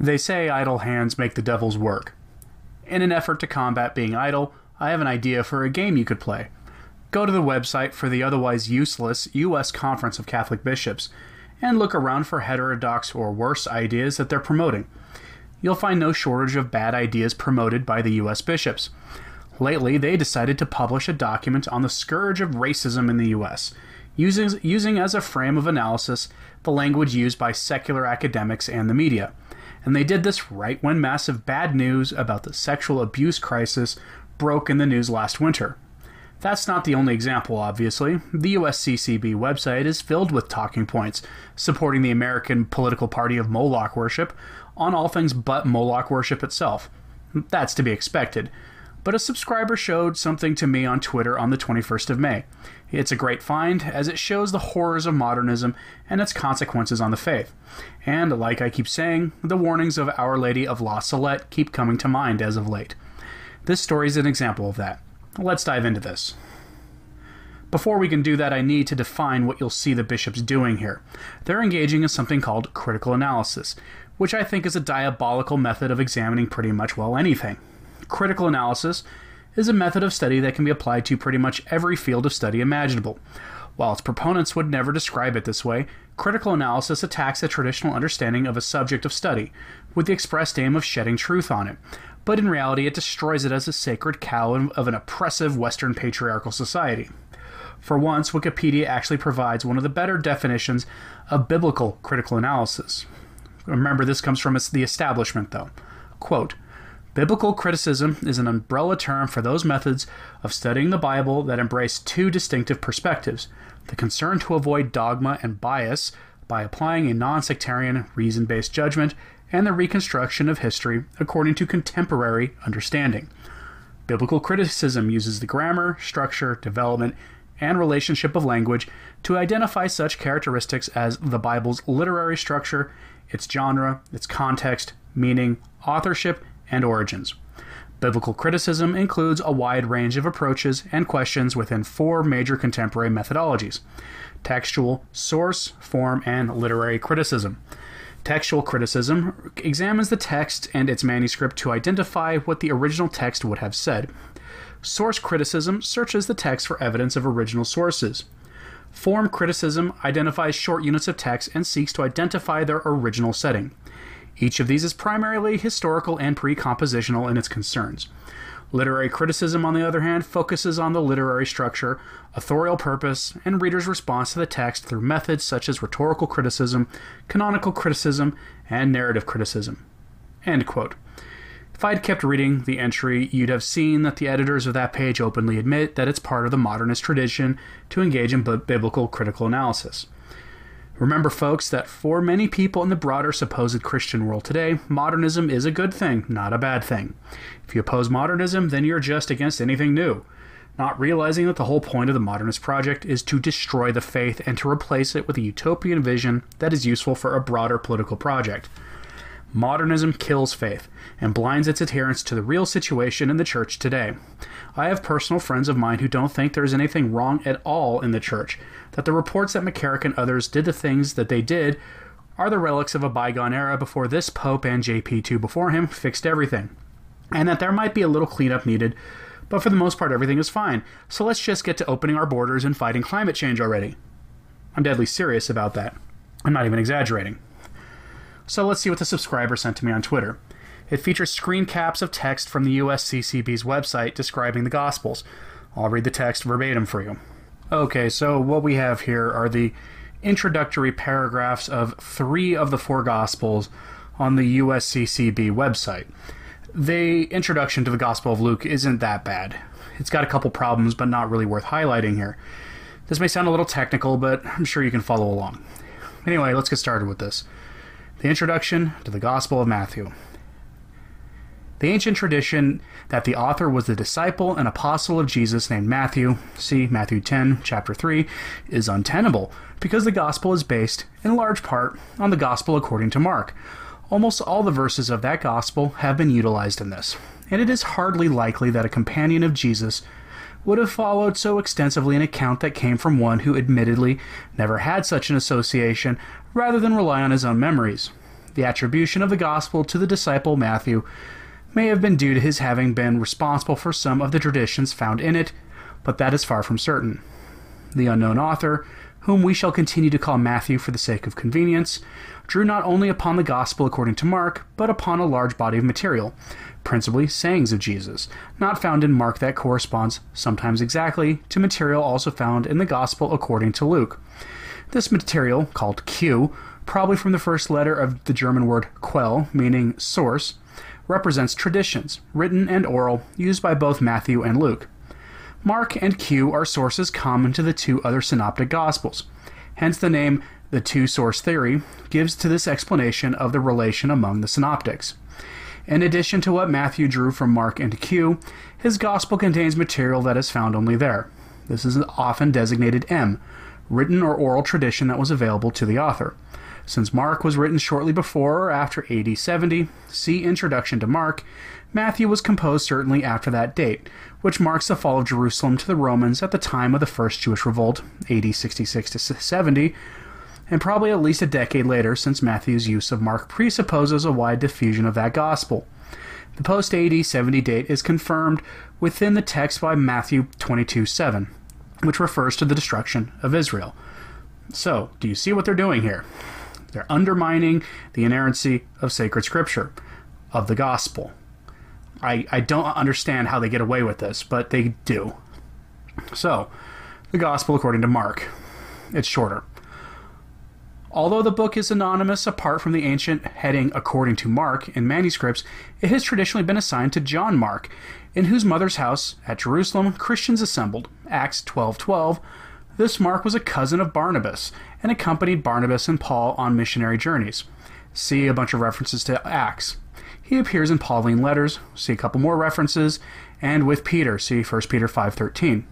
They say idle hands make the devil's work. In an effort to combat being idle, I have an idea for a game you could play. Go to the website for the otherwise useless U.S. Conference of Catholic Bishops and look around for heterodox or worse ideas that they're promoting. You'll find no shortage of bad ideas promoted by the U.S. bishops. Lately, they decided to publish a document on the scourge of racism in the U.S., using, using as a frame of analysis the language used by secular academics and the media. And they did this right when massive bad news about the sexual abuse crisis broke in the news last winter. That's not the only example, obviously. The USCCB website is filled with talking points supporting the American political party of Moloch worship on all things but Moloch worship itself. That's to be expected. But a subscriber showed something to me on Twitter on the 21st of May. It's a great find, as it shows the horrors of modernism and its consequences on the faith. And, like I keep saying, the warnings of Our Lady of La Salette keep coming to mind as of late. This story is an example of that. Let's dive into this. Before we can do that, I need to define what you'll see the bishops doing here. They're engaging in something called critical analysis, which I think is a diabolical method of examining pretty much, well, anything. Critical analysis is a method of study that can be applied to pretty much every field of study imaginable. While its proponents would never describe it this way, critical analysis attacks the traditional understanding of a subject of study, with the expressed aim of shedding truth on it, but in reality it destroys it as a sacred cow of an oppressive Western patriarchal society. For once, Wikipedia actually provides one of the better definitions of biblical critical analysis. Remember, this comes from the establishment, though. Quote, Biblical criticism is an umbrella term for those methods of studying the Bible that embrace two distinctive perspectives the concern to avoid dogma and bias by applying a non sectarian, reason based judgment, and the reconstruction of history according to contemporary understanding. Biblical criticism uses the grammar, structure, development, and relationship of language to identify such characteristics as the Bible's literary structure, its genre, its context, meaning, authorship, and origins. Biblical criticism includes a wide range of approaches and questions within four major contemporary methodologies textual, source, form, and literary criticism. Textual criticism examines the text and its manuscript to identify what the original text would have said. Source criticism searches the text for evidence of original sources. Form criticism identifies short units of text and seeks to identify their original setting. Each of these is primarily historical and pre-compositional in its concerns. Literary criticism, on the other hand, focuses on the literary structure, authorial purpose, and readers' response to the text through methods such as rhetorical criticism, canonical criticism, and narrative criticism. End quote. If I'd kept reading the entry, you'd have seen that the editors of that page openly admit that it's part of the modernist tradition to engage in biblical critical analysis. Remember, folks, that for many people in the broader supposed Christian world today, modernism is a good thing, not a bad thing. If you oppose modernism, then you're just against anything new, not realizing that the whole point of the modernist project is to destroy the faith and to replace it with a utopian vision that is useful for a broader political project. Modernism kills faith and blinds its adherents to the real situation in the church today. I have personal friends of mine who don't think there's anything wrong at all in the church, that the reports that McCarrick and others did the things that they did are the relics of a bygone era before this Pope and JP2 before him fixed everything, and that there might be a little cleanup needed, but for the most part, everything is fine. So let's just get to opening our borders and fighting climate change already. I'm deadly serious about that. I'm not even exaggerating. So let's see what the subscriber sent to me on Twitter. It features screen caps of text from the USCCB's website describing the Gospels. I'll read the text verbatim for you. Okay, so what we have here are the introductory paragraphs of three of the four Gospels on the USCCB website. The introduction to the Gospel of Luke isn't that bad. It's got a couple problems, but not really worth highlighting here. This may sound a little technical, but I'm sure you can follow along. Anyway, let's get started with this. The introduction to the Gospel of Matthew. The ancient tradition that the author was the disciple and apostle of Jesus named Matthew, see Matthew 10, chapter 3, is untenable because the gospel is based, in large part, on the gospel according to Mark. Almost all the verses of that gospel have been utilized in this, and it is hardly likely that a companion of Jesus would have followed so extensively an account that came from one who admittedly never had such an association rather than rely on his own memories. The attribution of the gospel to the disciple Matthew may have been due to his having been responsible for some of the traditions found in it, but that is far from certain. The unknown author, whom we shall continue to call Matthew for the sake of convenience, drew not only upon the gospel according to Mark, but upon a large body of material, principally sayings of Jesus, not found in Mark that corresponds, sometimes exactly, to material also found in the gospel according to Luke. This material, called Q, probably from the first letter of the German word Quell, meaning source, represents traditions, written and oral, used by both Matthew and Luke. Mark and Q are sources common to the two other synoptic gospels. Hence the name the two source theory gives to this explanation of the relation among the synoptics. In addition to what Matthew drew from Mark and Q, his gospel contains material that is found only there. This is often designated M, written or oral tradition that was available to the author. Since Mark was written shortly before or after AD 70, see Introduction to Mark, Matthew was composed certainly after that date, which marks the fall of Jerusalem to the Romans at the time of the First Jewish Revolt, AD 66 to 70, and probably at least a decade later, since Matthew's use of Mark presupposes a wide diffusion of that gospel. The post AD 70 date is confirmed within the text by Matthew 22 7, which refers to the destruction of Israel. So, do you see what they're doing here? They're undermining the inerrancy of sacred scripture, of the gospel. I, I don't understand how they get away with this, but they do. So, the gospel according to Mark. It's shorter. Although the book is anonymous apart from the ancient heading according to Mark in manuscripts, it has traditionally been assigned to John Mark, in whose mother's house at Jerusalem Christians assembled. Acts 12:12. This Mark was a cousin of Barnabas and accompanied Barnabas and Paul on missionary journeys. See a bunch of references to Acts. He appears in Pauline letters, see a couple more references, and with Peter, see 1 Peter 5:13.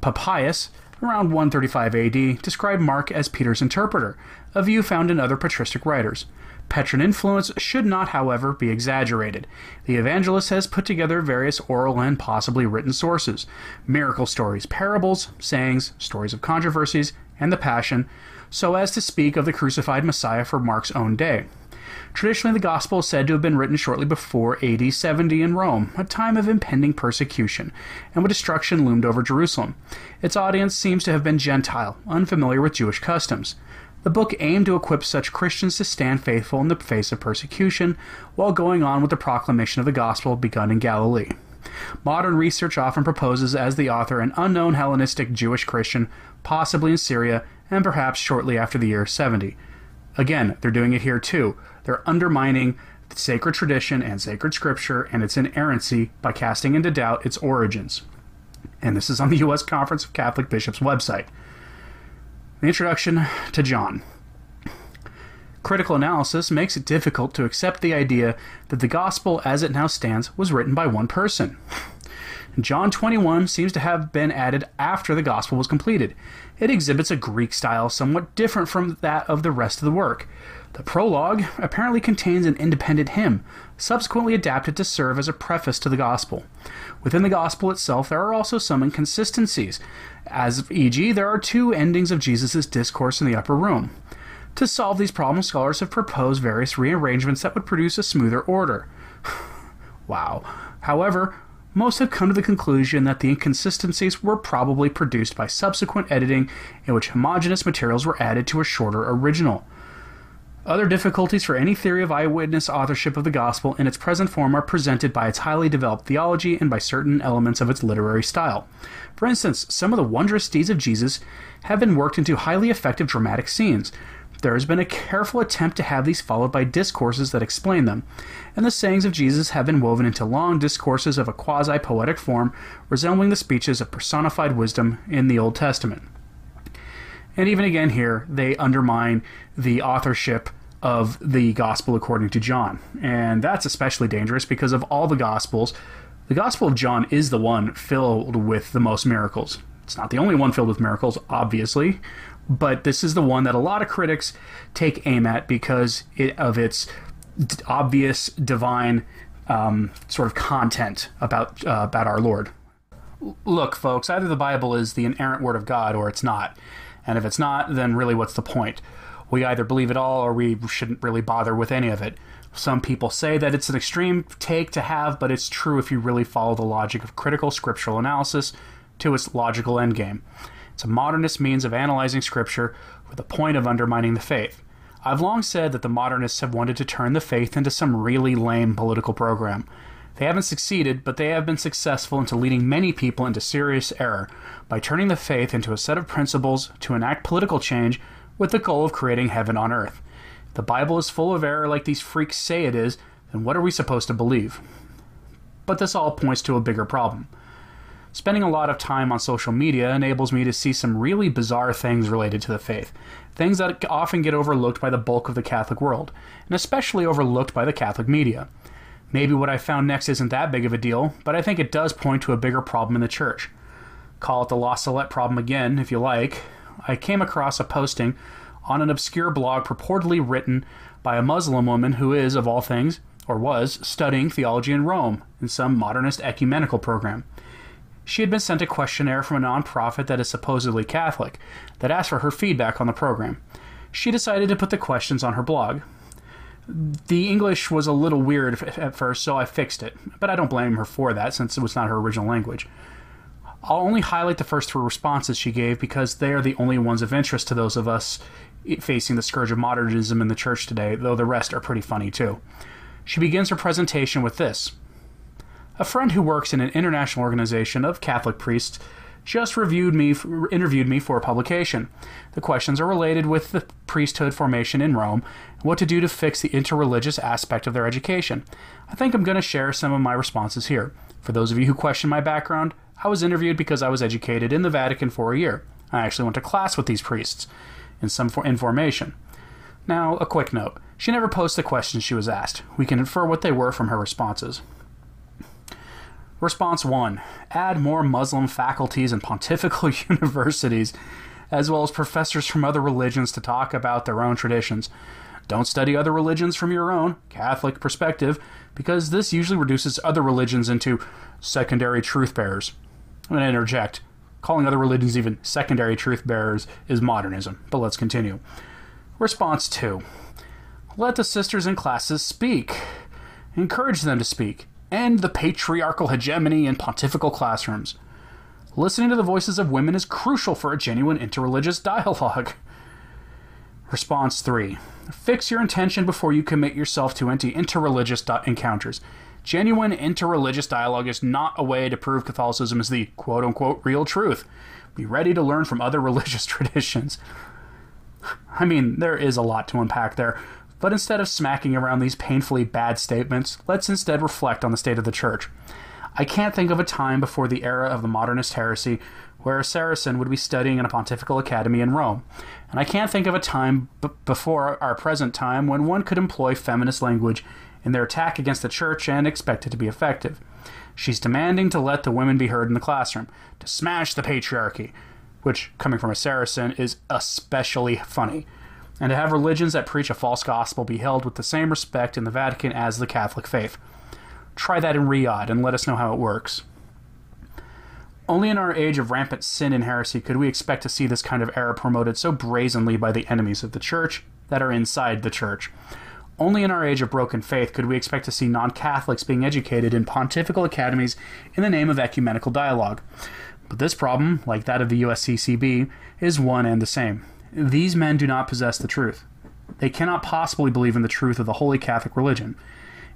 Papias around 135 AD, described Mark as Peter's interpreter, a view found in other patristic writers. Petrine influence should not, however, be exaggerated. The evangelist has put together various oral and possibly written sources miracle stories, parables, sayings, stories of controversies, and the Passion, so as to speak of the crucified Messiah for Mark's own day. Traditionally, the Gospel is said to have been written shortly before AD 70 in Rome, a time of impending persecution, and when destruction loomed over Jerusalem. Its audience seems to have been Gentile, unfamiliar with Jewish customs. The book aimed to equip such Christians to stand faithful in the face of persecution, while going on with the proclamation of the gospel begun in Galilee. Modern research often proposes as the author an unknown Hellenistic Jewish Christian, possibly in Syria, and perhaps shortly after the year 70. Again, they're doing it here too. They're undermining sacred tradition and sacred scripture and its inerrancy by casting into doubt its origins. And this is on the U.S. Conference of Catholic Bishops website. The introduction to John. Critical analysis makes it difficult to accept the idea that the gospel as it now stands was written by one person. John 21 seems to have been added after the gospel was completed. It exhibits a Greek style somewhat different from that of the rest of the work. The prologue apparently contains an independent hymn, subsequently adapted to serve as a preface to the gospel. Within the gospel itself, there are also some inconsistencies, as e.g., there are two endings of Jesus' discourse in the upper room. To solve these problems, scholars have proposed various rearrangements that would produce a smoother order. wow. However, most have come to the conclusion that the inconsistencies were probably produced by subsequent editing in which homogeneous materials were added to a shorter original. Other difficulties for any theory of eyewitness authorship of the gospel in its present form are presented by its highly developed theology and by certain elements of its literary style. For instance, some of the wondrous deeds of Jesus have been worked into highly effective dramatic scenes, there has been a careful attempt to have these followed by discourses that explain them, and the sayings of Jesus have been woven into long discourses of a quasi poetic form resembling the speeches of personified wisdom in the Old Testament. And even again here, they undermine the authorship of the Gospel according to John. And that's especially dangerous because of all the Gospels, the Gospel of John is the one filled with the most miracles. It's not the only one filled with miracles, obviously, but this is the one that a lot of critics take aim at because it, of its obvious divine um, sort of content about uh, about our Lord. Look, folks, either the Bible is the inerrant word of God or it's not. And if it's not, then really what's the point? We either believe it all or we shouldn't really bother with any of it. Some people say that it's an extreme take to have, but it's true if you really follow the logic of critical scriptural analysis to its logical endgame. It's a modernist means of analyzing scripture with the point of undermining the faith. I've long said that the modernists have wanted to turn the faith into some really lame political program. They haven't succeeded, but they have been successful into leading many people into serious error by turning the faith into a set of principles to enact political change with the goal of creating heaven on earth. If the Bible is full of error like these freaks say it is, then what are we supposed to believe? But this all points to a bigger problem. Spending a lot of time on social media enables me to see some really bizarre things related to the faith, things that often get overlooked by the bulk of the Catholic world, and especially overlooked by the Catholic media. Maybe what I found next isn't that big of a deal, but I think it does point to a bigger problem in the church. Call it the La Salette problem again, if you like. I came across a posting on an obscure blog purportedly written by a Muslim woman who is, of all things, or was, studying theology in Rome in some modernist ecumenical program. She had been sent a questionnaire from a nonprofit that is supposedly Catholic that asked for her feedback on the program. She decided to put the questions on her blog. The English was a little weird at first, so I fixed it, but I don't blame her for that since it was not her original language. I'll only highlight the first three responses she gave because they are the only ones of interest to those of us facing the scourge of modernism in the church today, though the rest are pretty funny too. She begins her presentation with this a friend who works in an international organization of Catholic priests just reviewed me, interviewed me for publication. The questions are related with the priesthood formation in Rome what to do to fix the interreligious aspect of their education. I think I'm going to share some of my responses here. For those of you who question my background, I was interviewed because I was educated in the Vatican for a year. I actually went to class with these priests in some for- information. Now, a quick note. She never posed the questions she was asked. We can infer what they were from her responses. Response 1 Add more Muslim faculties and pontifical universities, as well as professors from other religions to talk about their own traditions. Don't study other religions from your own Catholic perspective, because this usually reduces other religions into secondary truth bearers. I'm going to interject. Calling other religions even secondary truth bearers is modernism, but let's continue. Response 2 Let the sisters in classes speak. Encourage them to speak and the patriarchal hegemony in pontifical classrooms. Listening to the voices of women is crucial for a genuine interreligious dialogue. Response 3. Fix your intention before you commit yourself to anti interreligious encounters. Genuine interreligious dialogue is not a way to prove Catholicism is the quote unquote real truth. Be ready to learn from other religious traditions. I mean, there is a lot to unpack there, but instead of smacking around these painfully bad statements, let's instead reflect on the state of the church. I can't think of a time before the era of the modernist heresy where a Saracen would be studying in a pontifical academy in Rome. And I can't think of a time b- before our present time when one could employ feminist language in their attack against the church and expect it to be effective. She's demanding to let the women be heard in the classroom, to smash the patriarchy, which, coming from a Saracen, is especially funny and to have religions that preach a false gospel be held with the same respect in the Vatican as the Catholic faith. Try that in Riyadh and let us know how it works. Only in our age of rampant sin and heresy could we expect to see this kind of error promoted so brazenly by the enemies of the church that are inside the church. Only in our age of broken faith could we expect to see non Catholics being educated in pontifical academies in the name of ecumenical dialogue. But this problem, like that of the USCCB, is one and the same. These men do not possess the truth. They cannot possibly believe in the truth of the Holy Catholic religion.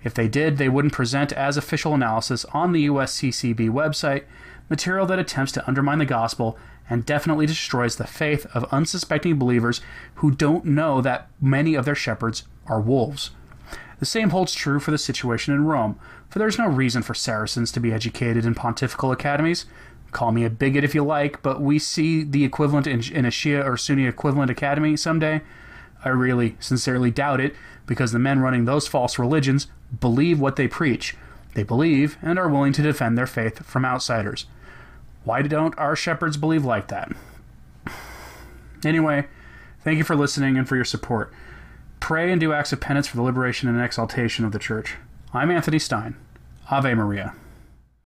If they did, they wouldn't present as official analysis on the USCCB website material that attempts to undermine the gospel and definitely destroys the faith of unsuspecting believers who don't know that many of their shepherds are wolves. The same holds true for the situation in Rome, for there's no reason for Saracens to be educated in pontifical academies. Call me a bigot if you like, but we see the equivalent in, in a Shia or Sunni equivalent academy someday. I really sincerely doubt it because the men running those false religions believe what they preach. They believe and are willing to defend their faith from outsiders. Why don't our shepherds believe like that? Anyway, thank you for listening and for your support. Pray and do acts of penance for the liberation and exaltation of the church. I'm Anthony Stine. Ave Maria.